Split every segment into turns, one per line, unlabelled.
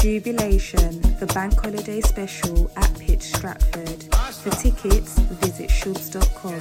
Jubilation, the bank holiday special at Pitch Stratford. For tickets, visit
shoobs.com.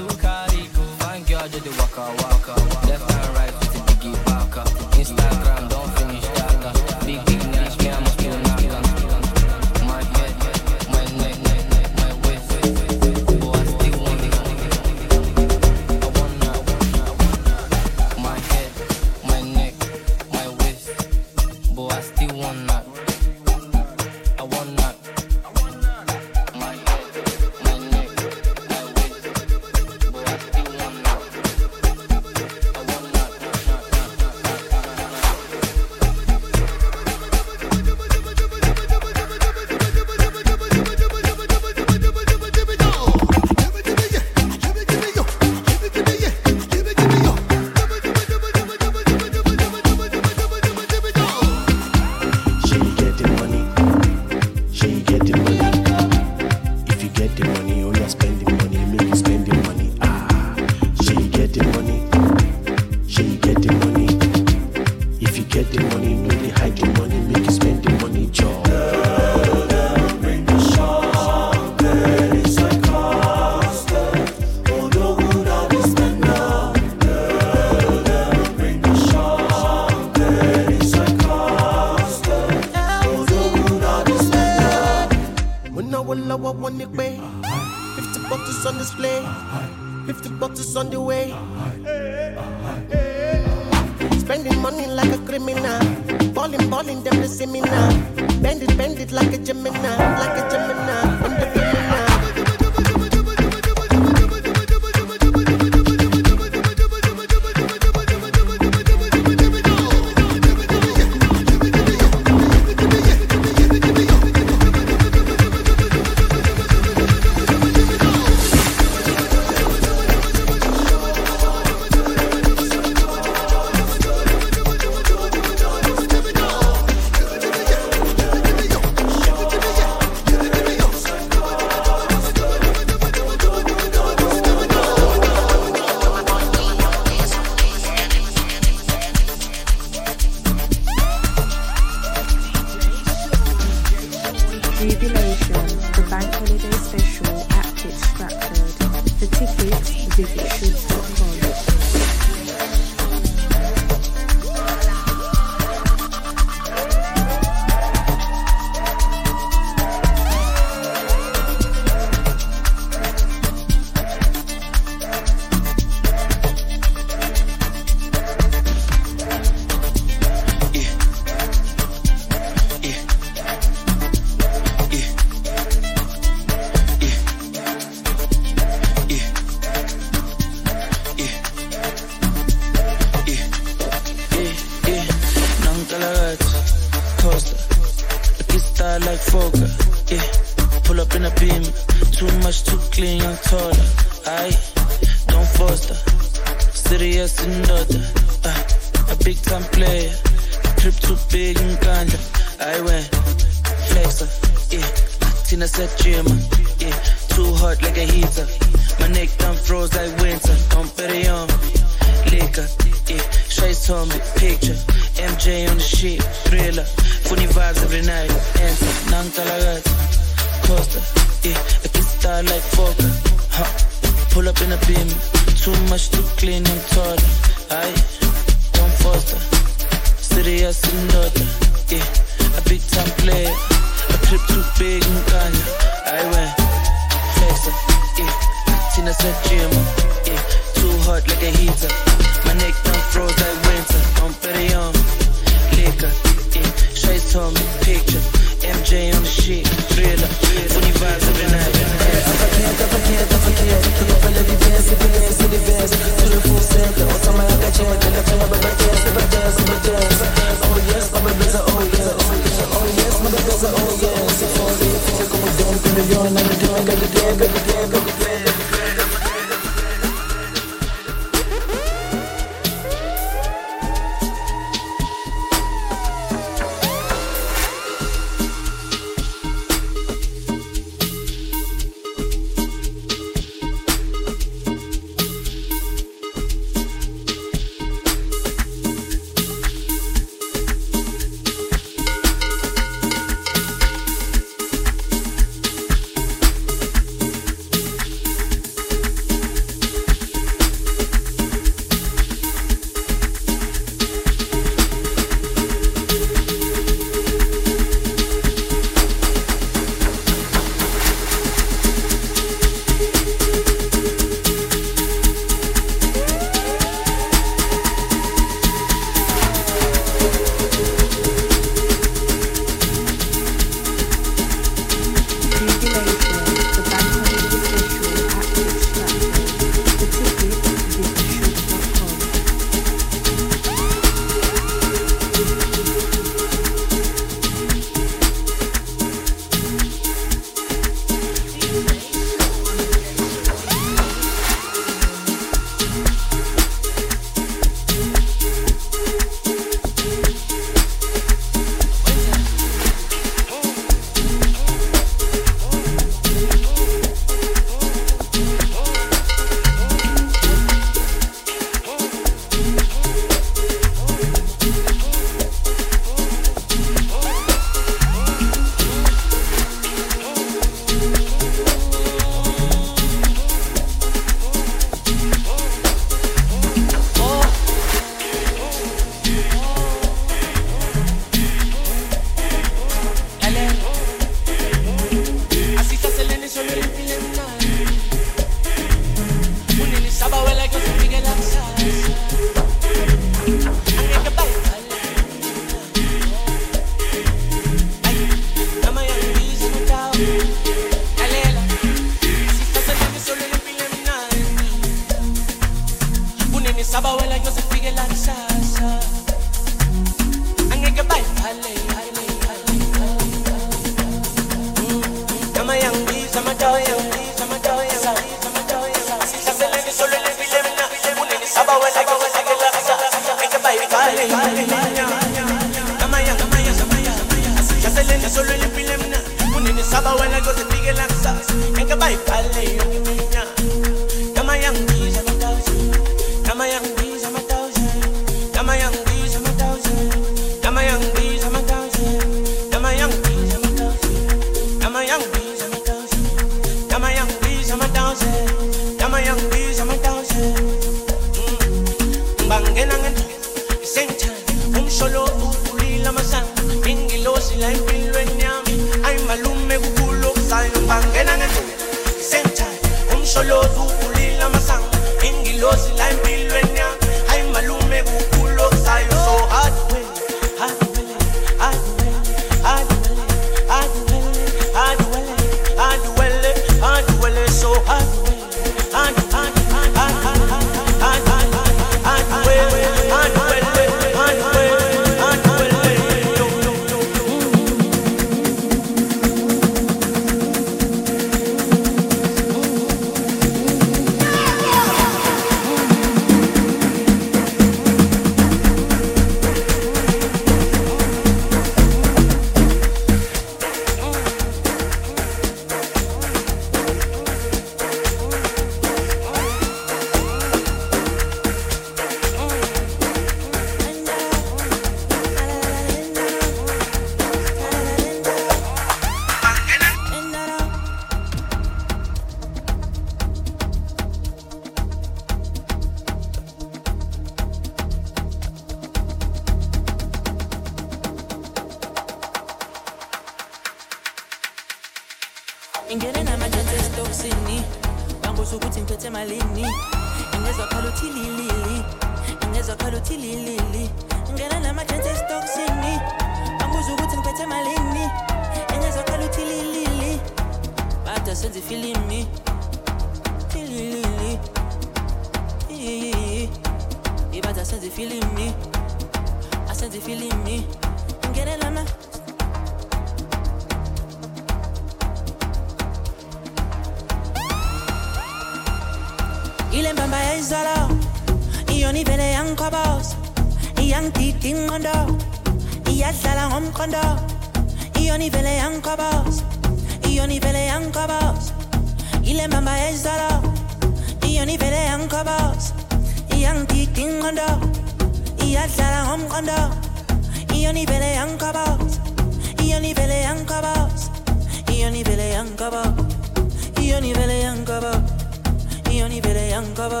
yankobo.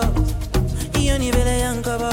Iyo ni vile yankobo.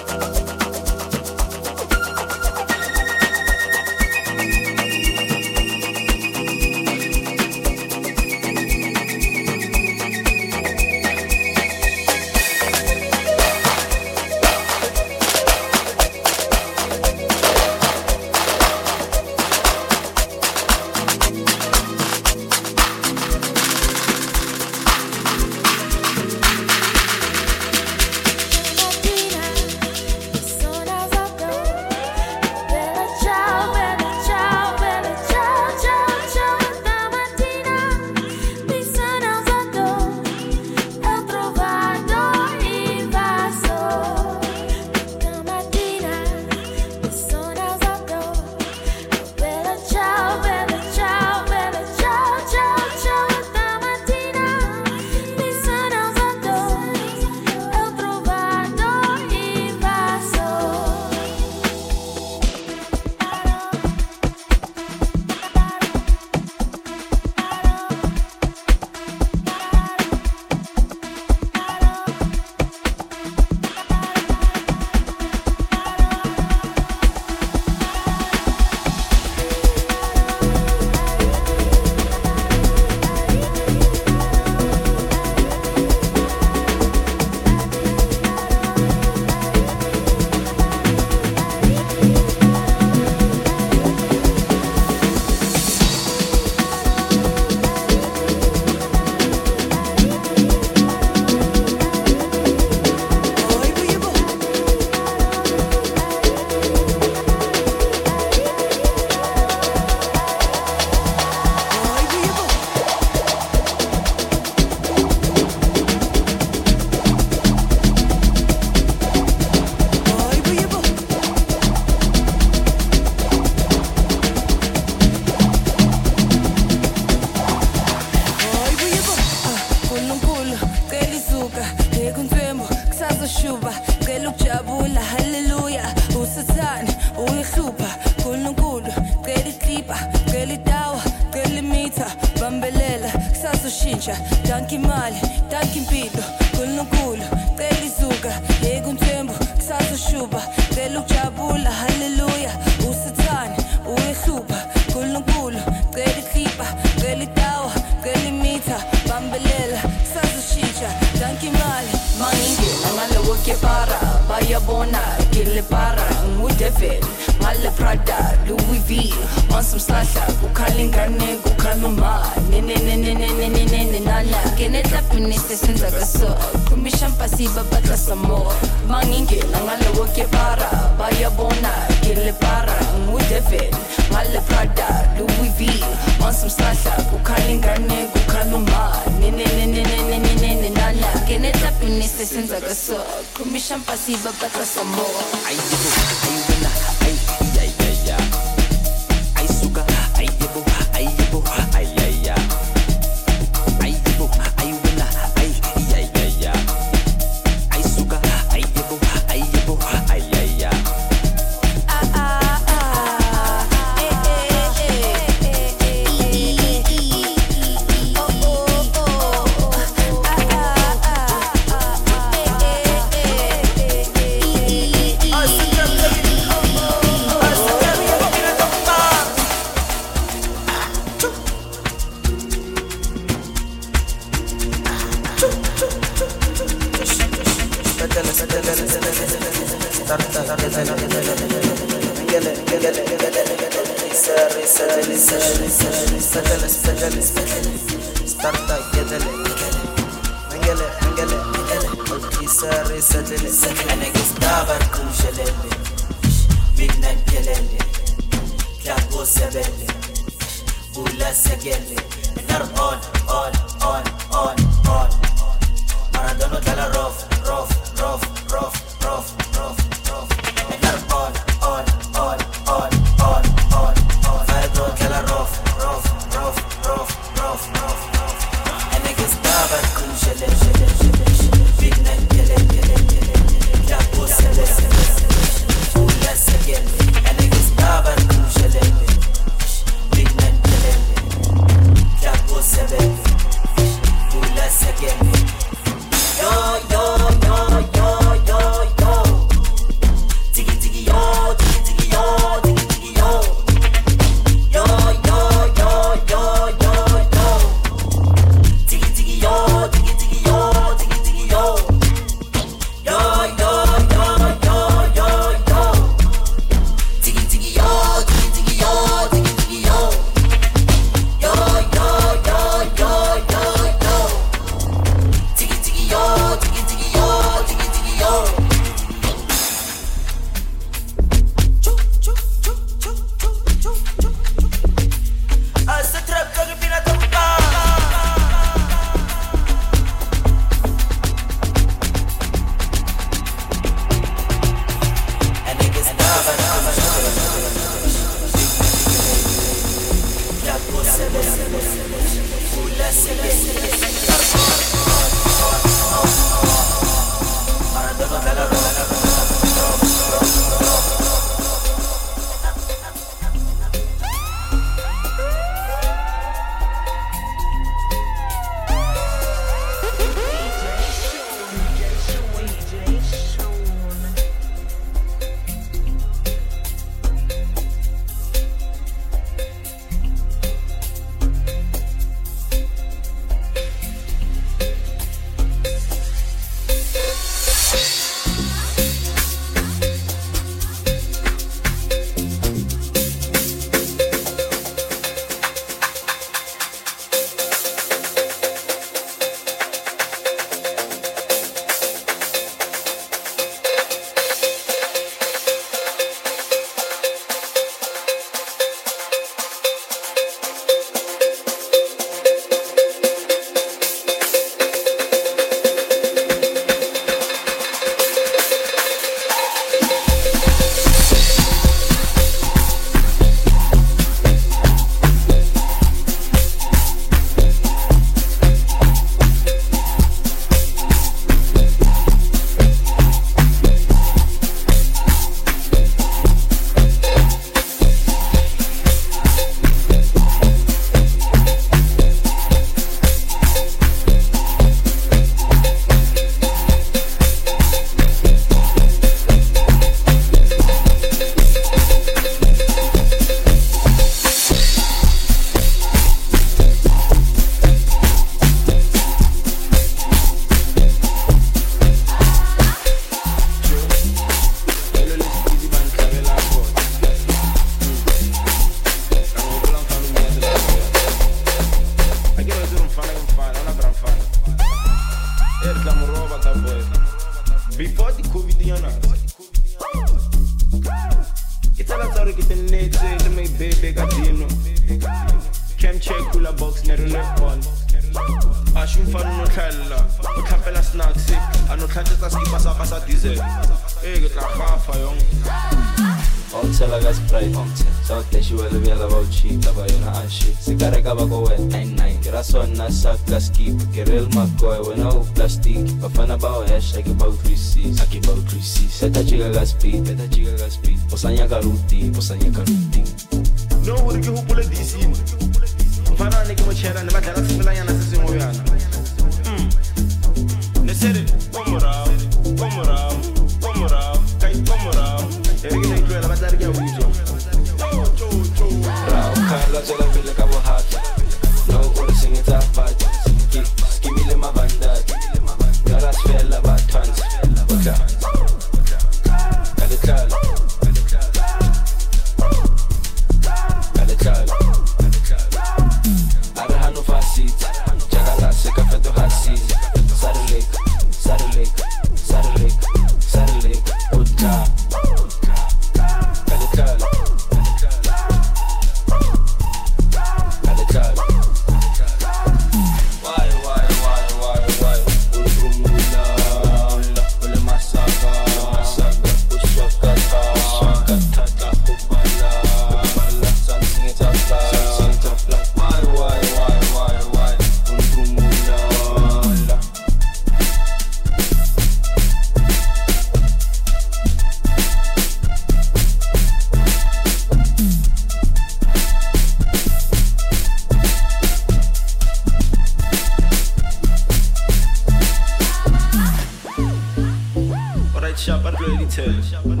Mm.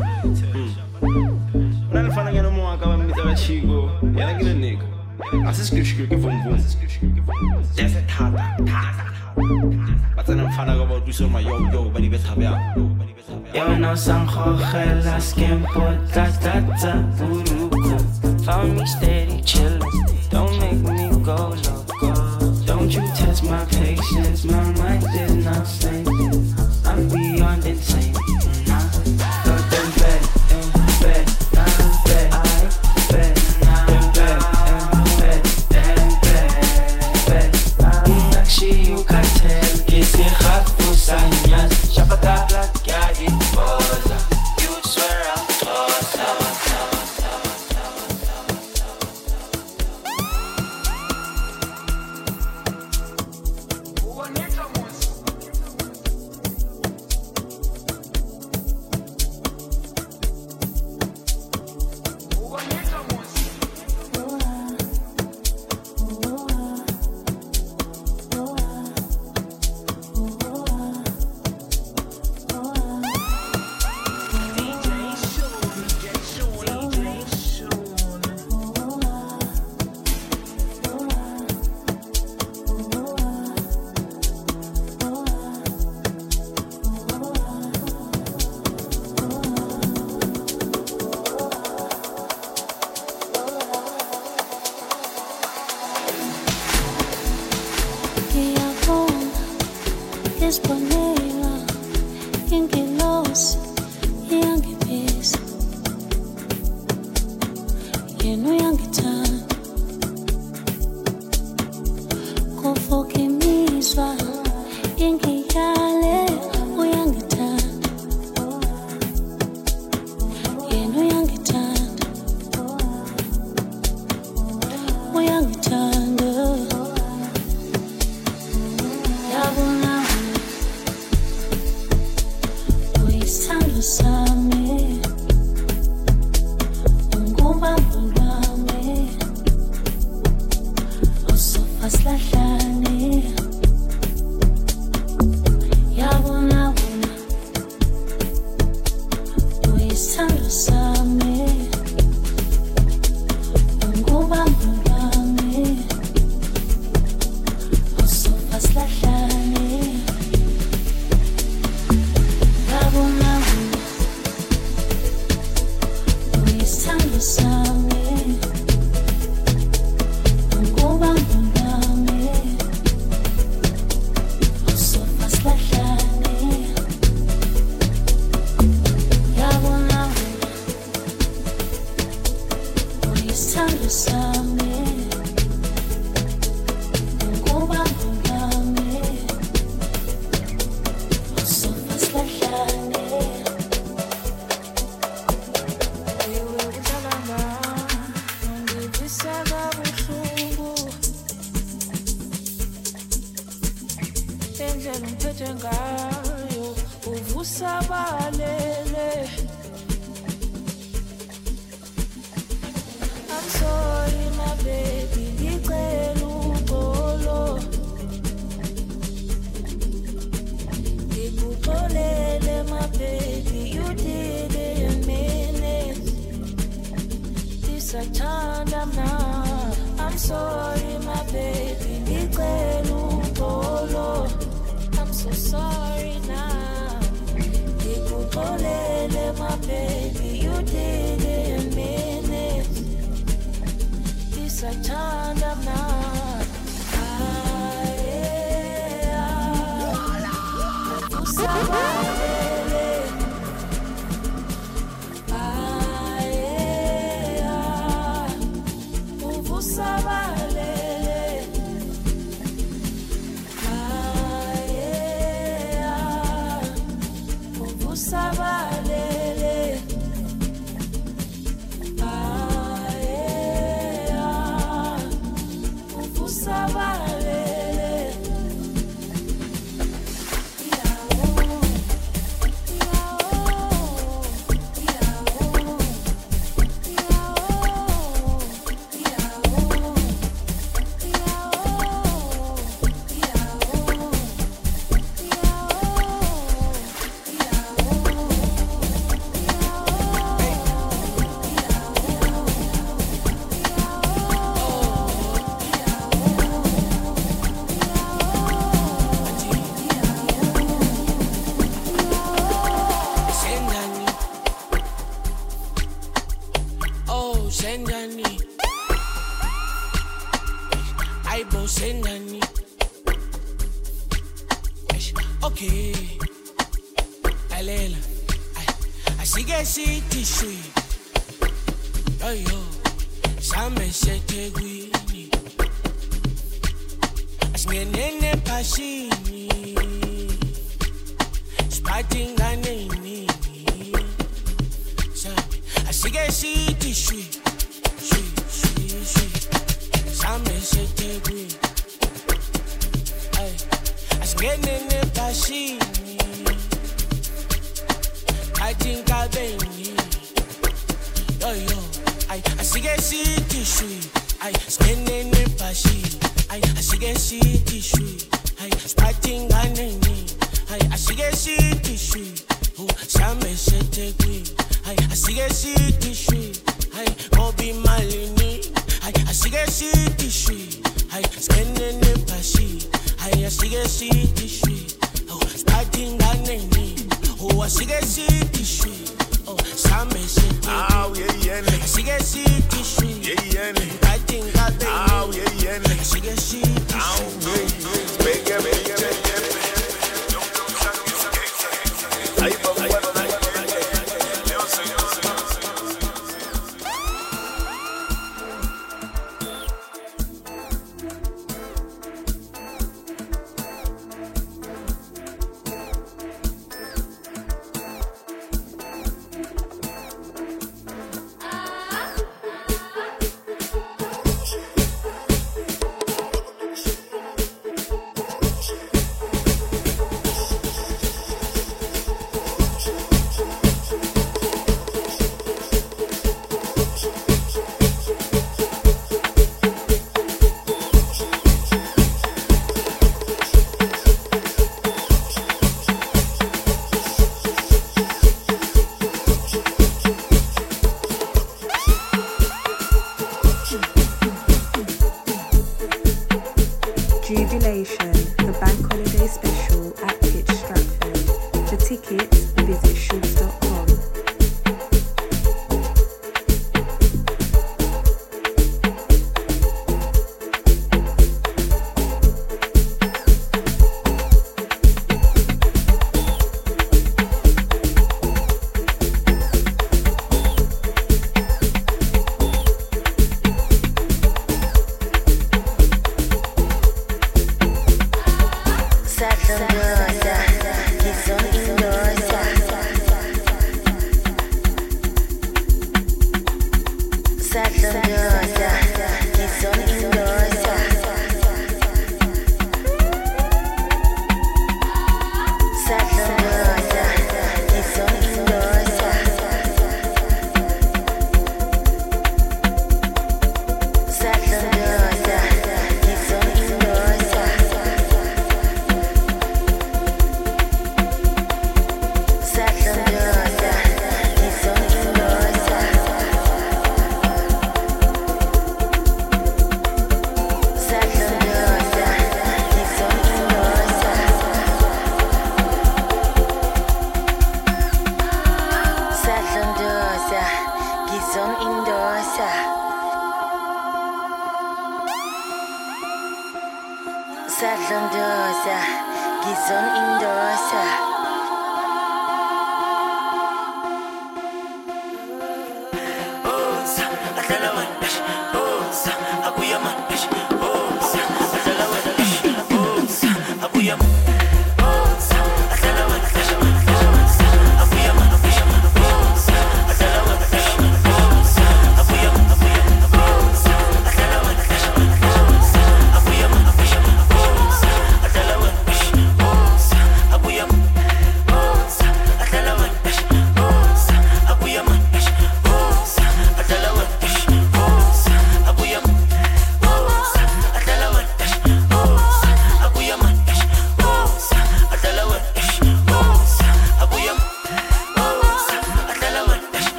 When I find again, I'm
walking tata, tata. But then I'm yo yo,
but he better las que importa. Found me steady, chillin'. Don't make me go loco. Don't you test my patience, my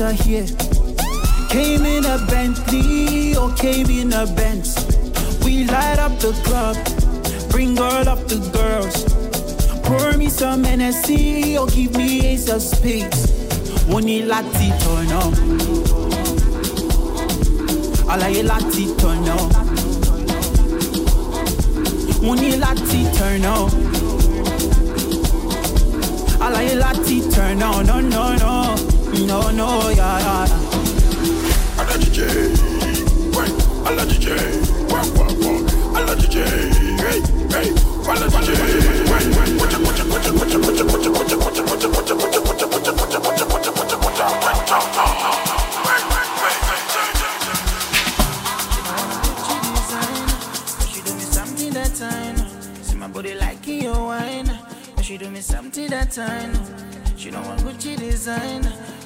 are here. Came in a Bentley or came in a Benz. We light up the club, bring all of the girls. Pour me some NSC or give me ace of spades. Wọ́n ní láti turn up. Àlàyé láti something that time. She don't want Gucci design.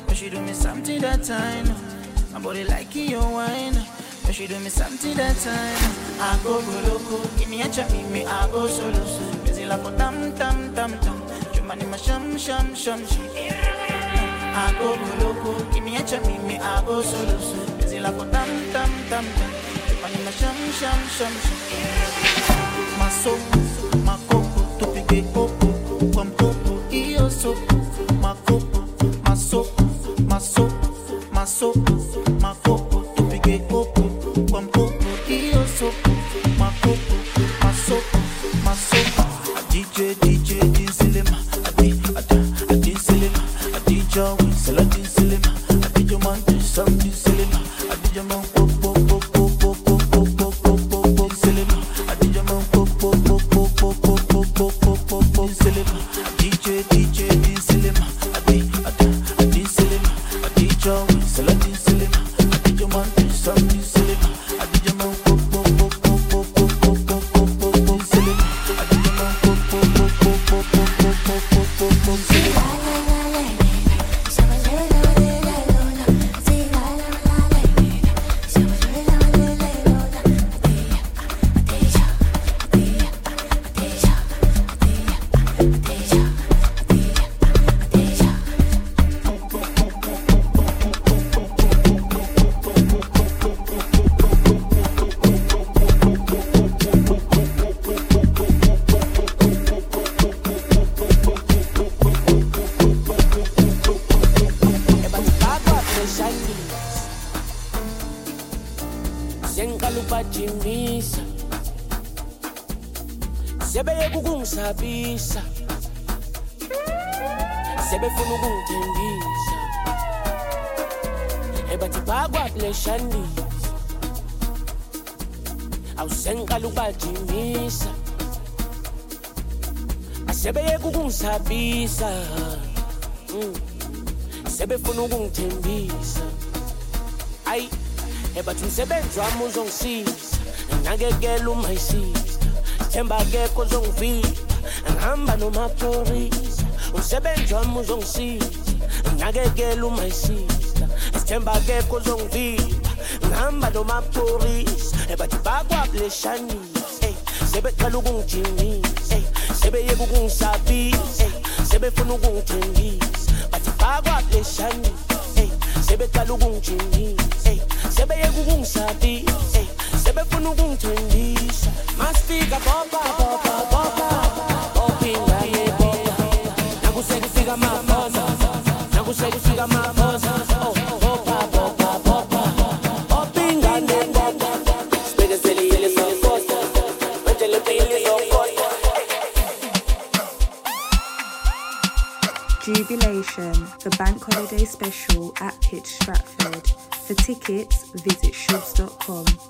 But she do me something that time. My body like your wine. But she do me something that time. I go go loco. Give me a chat, me I go solo. Busy like a tam tam tam tam. Jumani ma sham sham sham sham. I go go loco. Give me a chat, me I go solo. Busy like a tam tam tam tam. Jumani ma sham sham sham sham. Masopo, makopo, tupige popo, kwa mpopo, iyo
ozongivika ngihamba nomaphorisa umsebenzi wami uzongisiza nakekela uma isiza sithemba akekho ozongivika ngihamba nomaphorisa ebathi eh, bakwableshanisa ey, eh, sebeqala ukungijimisa ey, eh, sebeyeka ukungisabisa sebefuna ukungithembisa bathi bakwableshanisa ey, sebeqala ukungijimisa ey, sebeyeka ukungisabisa maboza oh
Jubilation, the bank holiday special at Pitch Stratford. For tickets, visit
shoobs.com.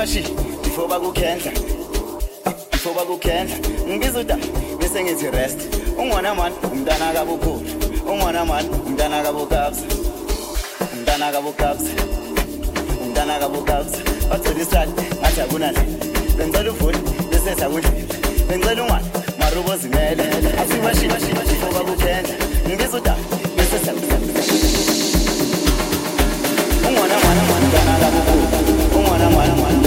bashile before bakukhenza. Before bakukhenza. Ngibiza uda bese ngithi rest. Ungwana mani umntana kabukhulu. Ungwana mani umntana kabukabza. Umntana kabukabza. Umntana kabukabza. Bathola isati ngathi akunale benzela uvuli bese sakudlela benzela ungwana marubo zimele. Asibashile before bakukhenza. Ngibiza uda bese sakudlela ungwana mani umntana kabukhulu.
Wanna wanna wanna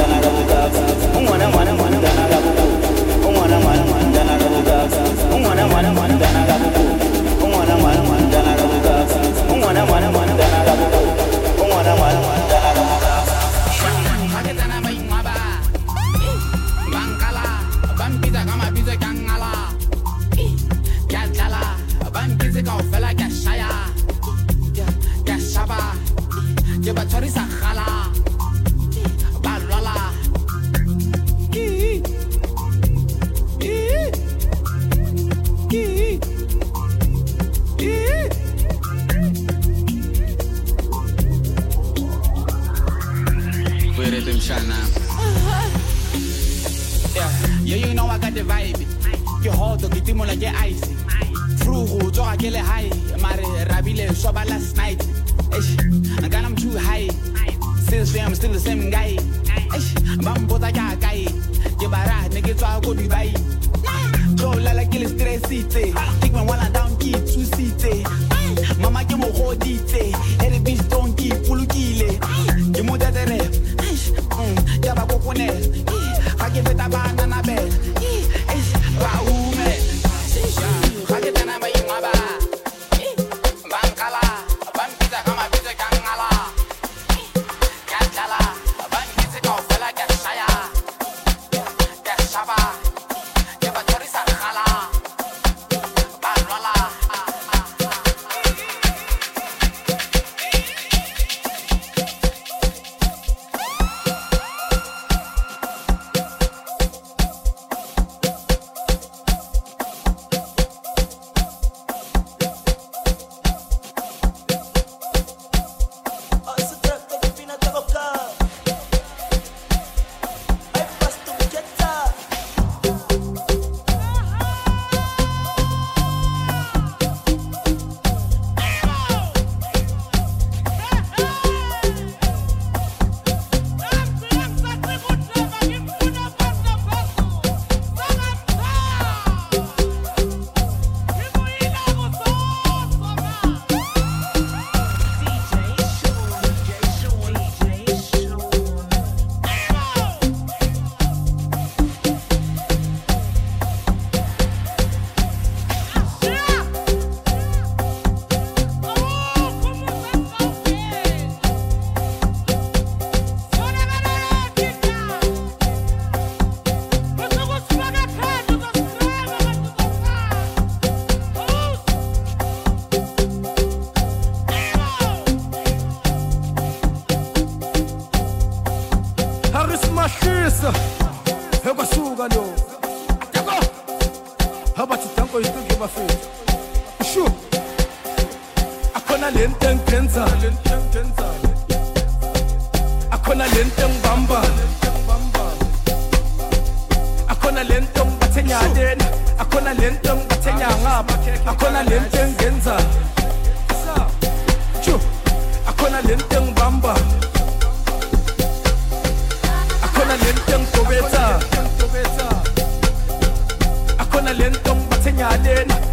lento engiyenzayo akhona lento engibambayo akhona lento engibathe enyakeni akhona lento engibathe enyangapha akhona lento engiyenzayo akhona lento engibambayo akhona lento engidobethayo akhona lento engibathe enyakeni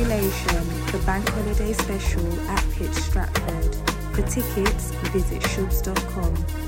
Jubilation, the Bank Holiday Special at Pitch Stratford. For tickets, visit shoobs.com.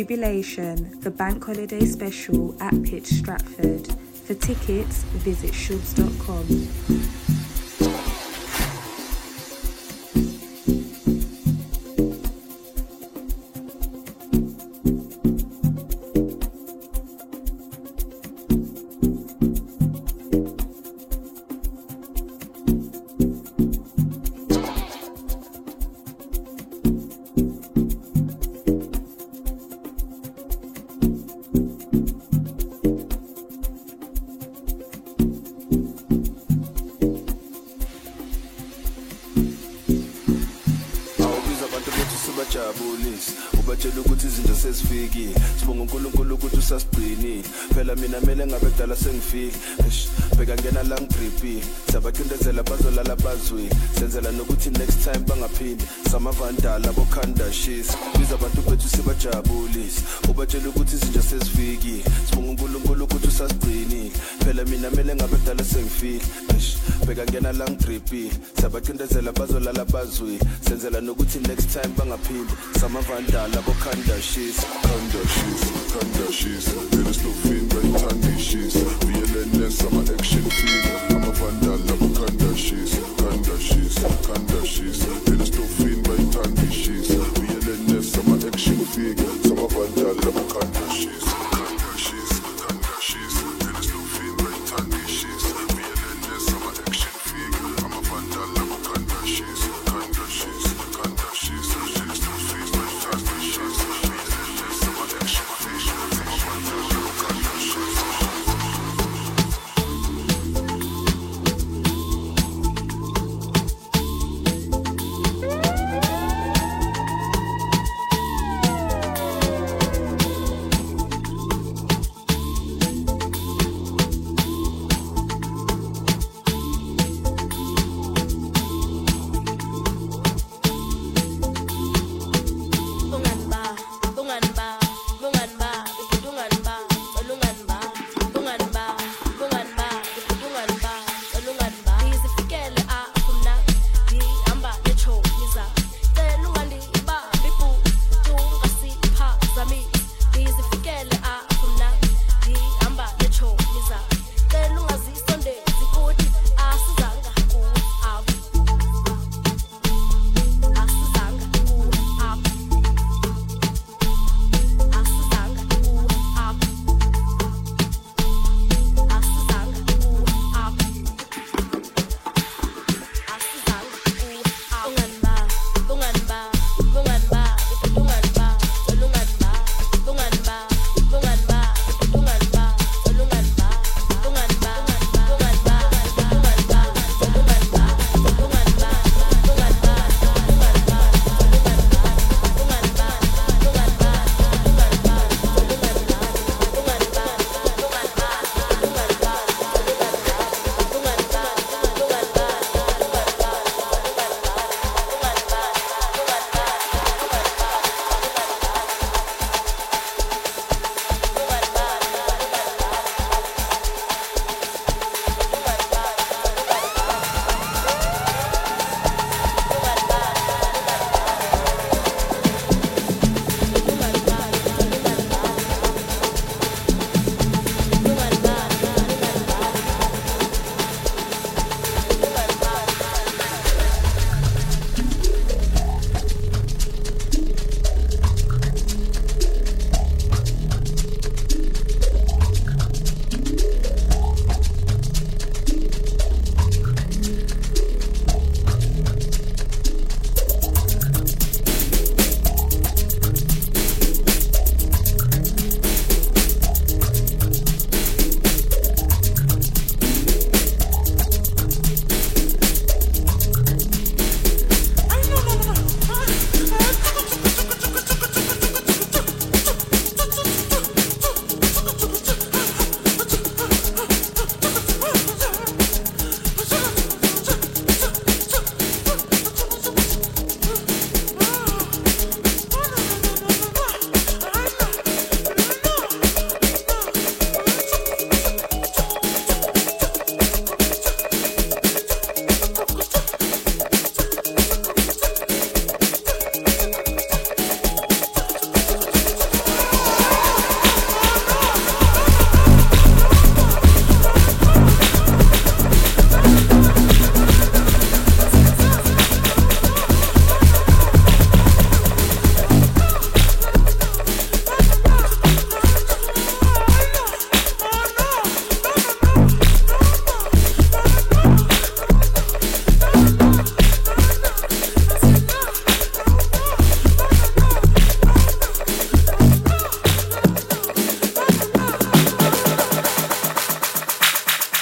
Jubilation, the bank holiday special at Pitch Stratford. For tickets, visit
shoobs.com. mina mele ngabe kudala sengifile. Eish, bheka ngena la ngigripile siyabacindezela bazolala bazwile senzela nokuthi next time bangaphindi samavandala bokhandashisa biza abantu bethu sibajabulise. Ubatshela ukuthi izinto sezifikile sibonga unkulunkulu ukuthi usasigcinile. Phela mina mele ngabe kudala sengifile. Eish, bheka ngena la ngigripile siyabacindezela bazolala bazwile senzela nokuthi next time bangaphindi samavandala bokhandashisa
khandashisa khandashisa lelislovini bayithandishisa vlns ama-action figure